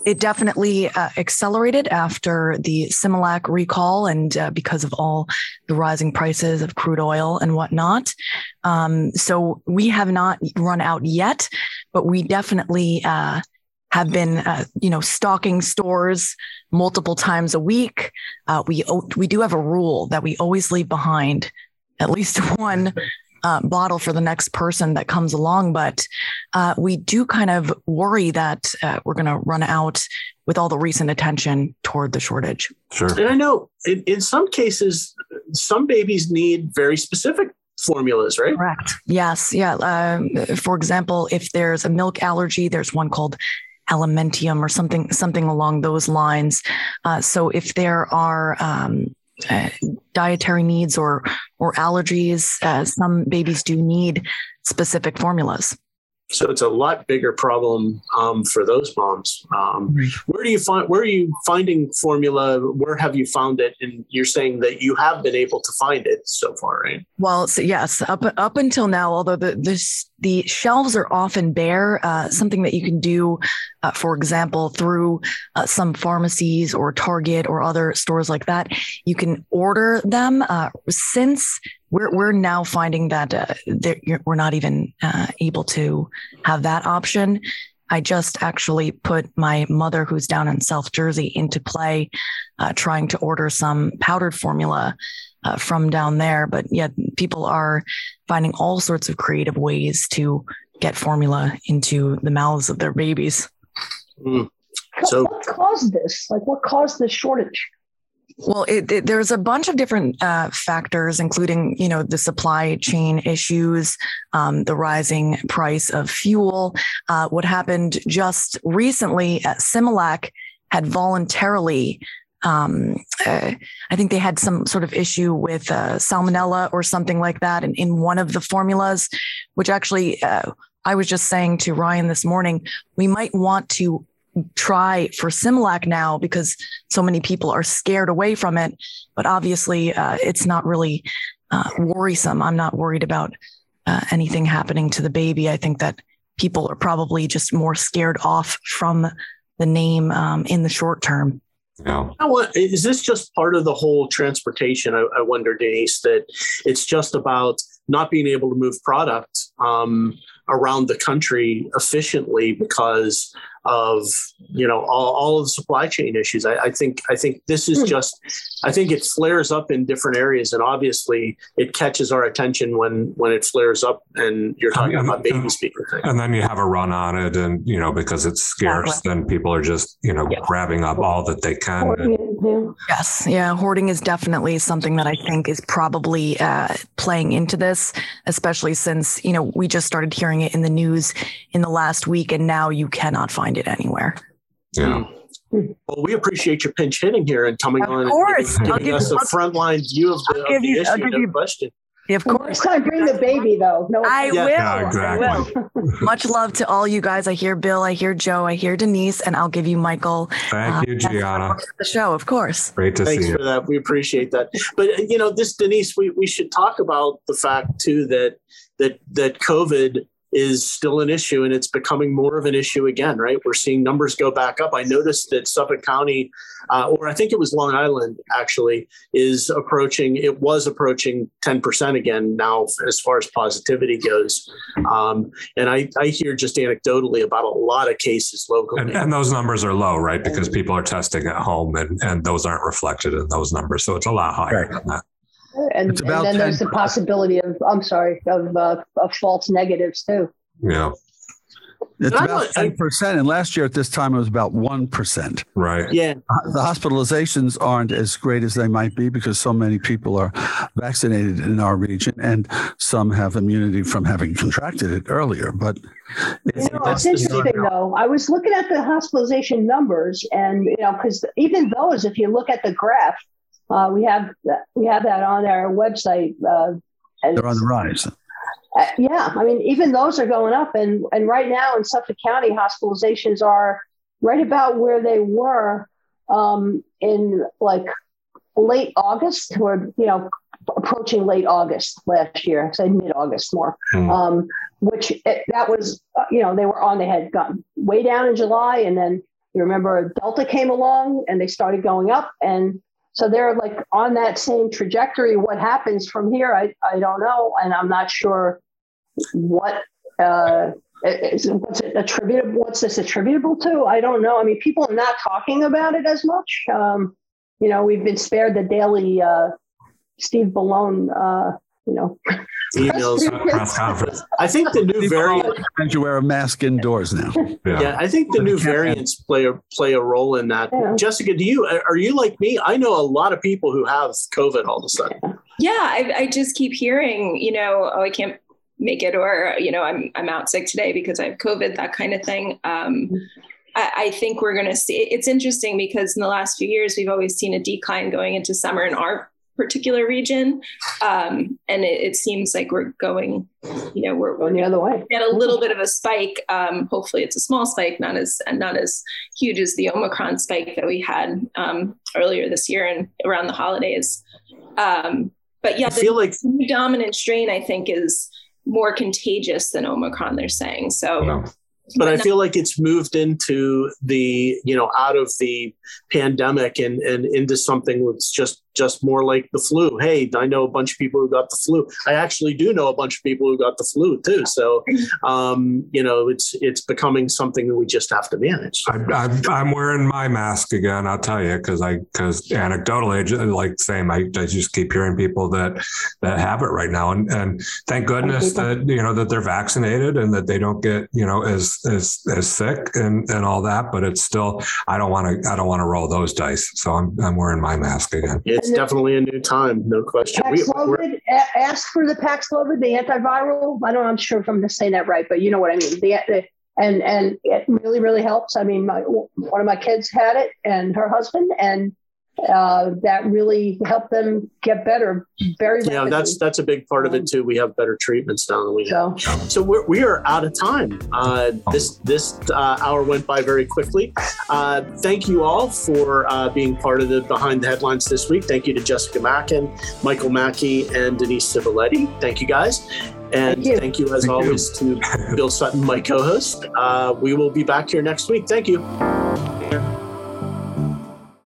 S6: it definitely uh, accelerated after the Similac recall and uh, because of all the rising prices of crude oil and whatnot. Um, so we have not run out yet, but we definitely uh, have been, uh, you know, stocking stores multiple times a week. Uh, we we do have a rule that we always leave behind at least one uh, bottle for the next person that comes along. But uh, we do kind of worry that uh, we're going to run out with all the recent attention toward the shortage.
S2: Sure.
S1: And I know in, in some cases, some babies need very specific formulas, right?
S6: Correct. Yes. Yeah. Uh, for example, if there's a milk allergy, there's one called Alimentium or something something along those lines. Uh, so if there are um, uh, dietary needs or or allergies, uh, some babies do need specific formulas.
S1: So it's a lot bigger problem um, for those moms. Um, where do you find where are you finding formula? Where have you found it? And you're saying that you have been able to find it so far, right?
S6: Well, so yes, up up until now, although the this, the shelves are often bare, uh, something that you can do, uh, for example, through uh, some pharmacies or Target or other stores like that, you can order them. Uh, since we're we're now finding that uh, we're not even uh, able to have that option. I just actually put my mother, who's down in South Jersey, into play, uh, trying to order some powdered formula uh, from down there. But yet, people are finding all sorts of creative ways to get formula into the mouths of their babies.
S4: Mm. So, what caused this? Like, what caused this shortage?
S6: Well, it, it, there's a bunch of different uh, factors, including you know the supply chain issues, um, the rising price of fuel. Uh, what happened just recently at Similac had voluntarily. Um, uh, I think they had some sort of issue with uh, salmonella or something like that in, in one of the formulas, which actually uh, I was just saying to Ryan this morning, we might want to try for Similac now because so many people are scared away from it. But obviously, uh, it's not really uh, worrisome. I'm not worried about uh, anything happening to the baby. I think that people are probably just more scared off from the name um, in the short term.
S2: Yeah.
S1: Is this just part of the whole transportation? I, I wonder, Denise, that it's just about not being able to move product um, around the country efficiently because of you know all, all of the supply chain issues. I, I think I think this is hmm. just I think it flares up in different areas, and obviously it catches our attention when when it flares up, and you're talking and, about baby speaker thing.
S2: And then you have a run on it, and you know because it's scarce, then people are just you know grabbing up all that they can.
S6: Yes, yeah, hoarding is definitely something that I think is probably uh, playing into this, especially since you know we just started hearing it in the news in the last week, and now you cannot find it anywhere.
S2: Yeah.
S1: Well, we appreciate your pinch hitting here and coming
S6: of
S1: on
S6: course.
S1: and giving, us a frontline view of the, of the
S6: you,
S1: issue. No question.
S6: Yeah, of course.
S4: Next time, bring the baby though. No,
S6: I
S1: Yeah.
S6: will.
S2: Yeah, exactly.
S6: I will. Much love to all you guys. I hear Bill, I hear Joe, I hear Denise, and I'll give you Michael.
S2: Thank
S6: uh,
S2: you, Gianna.
S6: The show, of course.
S2: Great to
S1: Thanks
S2: see you.
S1: Thanks for
S2: you.
S1: that. We appreciate that. But you know, this Denise, we, we should talk about the fact too that that that COVID is still an issue and it's becoming more of an issue again, right? We're seeing numbers go back up. I noticed that Suffolk County, uh, or I think it was Long Island actually, is approaching, it was approaching 10% again now as far as positivity goes. Um, and I, I hear just anecdotally about a lot of cases locally.
S2: And, and those numbers are low, right? Because people are testing at home and, and those aren't reflected in those numbers. So it's a lot higher than that.
S4: And,
S3: It's
S4: and
S3: about
S4: then there's the possibility of I'm sorry of uh, of false negatives too.
S2: Yeah.
S3: It's
S1: I
S3: about 10%. And last year at this time, it was about 1%.
S2: Right.
S1: yeah,
S3: The hospitalizations aren't as great as they might be because so many people are vaccinated in our region and some have immunity from having contracted it earlier. But it's,
S4: You know, it's interesting though. I was looking at the hospitalization numbers, and you know, because even those, if you look at the graph, uh, we have that, we have that on our website. Uh,
S3: they're on the rise.
S4: uh, yeah, I mean, even those are going up, and and right now in Suffolk County, hospitalizations are right about where they were um, in like late August, or you know, approaching late August last year, say mid August more.
S2: Hmm.
S4: Um, which it, that was, uh, you know, they were on. They had gotten way down in July, and then you remember Delta came along, and they started going up, and so they're like on that same trajectory. What happens from here, I, I don't know. And I'm not sure what uh, is, what's it attributable, what's this attributable to? I don't know. I mean, people are not talking about it as much. Um, you know, we've been spared the daily uh, Steve Bellone, uh, you know,
S1: emails.
S2: Press conference.
S1: I think the new variant.
S3: And you wear a mask indoors now.
S2: Yeah.
S1: Yeah, I think the new variants play a play a role in that.
S4: Yeah.
S1: Jessica, do you are you like me? I know a lot of people who have COVID all of a sudden.
S5: Yeah, I, I just keep hearing, you know, oh, I can't make it, or you know, I'm I'm out sick today because I have COVID, that kind of thing. Um, I, I think we're going to see. It's interesting because in the last few years, we've always seen a decline going into summer in our particular region, um, and it, it seems like we're going, you know, we're, we're
S4: going the other way.
S5: get a little bit of a spike. Um, hopefully, it's a small spike, not as not as huge as the Omicron spike that we had um, earlier this year and around the holidays. Um, but yeah,
S1: I
S5: the
S1: feel like
S5: new dominant strain, I think, is more contagious than Omicron. They're saying so.
S2: Yeah.
S1: but I feel like it's moved into the, you know, out of the pandemic and, and into something that's just just more like the flu. Hey, I know a bunch of people who got the flu. I actually do know a bunch of people who got the flu too. So, um, you know, it's it's becoming something that we just have to manage.
S2: I, I, I'm wearing my mask again. I'll tell you because I because anecdotally, I just, like same, I, I just keep hearing people that that have it right now, and and thank goodness that you know that they're vaccinated and that they don't get you know as as as sick and and all that. But it's still, I don't want to I don't want to roll those dice, so I'm I'm wearing my mask again.
S1: It's
S4: And the-
S1: definitely a new time, no question. We, we're-
S4: a- ask for the Paxlovid, the antiviral. I don't know, I'm sure if I'm just saying that right, but you know what I mean. The, the, and and it really really helps. I mean, my one of my kids had it, and her husband, and uh, that really help them get better very
S1: yeah that's that's a big part of it too. We have better treatments now than we have.
S4: So
S1: so we're, we are out of time. Uh, this this uh, hour went by very quickly. Uh, thank you all for uh, being part of the behind the headlines this week. Thank you to jessica mackin michael mackey and denise civiletti. Thank you guys. And
S4: Thank you.
S1: thank you, as
S3: Thank you.
S1: always to bill sutton my co-host. Uh, we will be back here next week. Thank you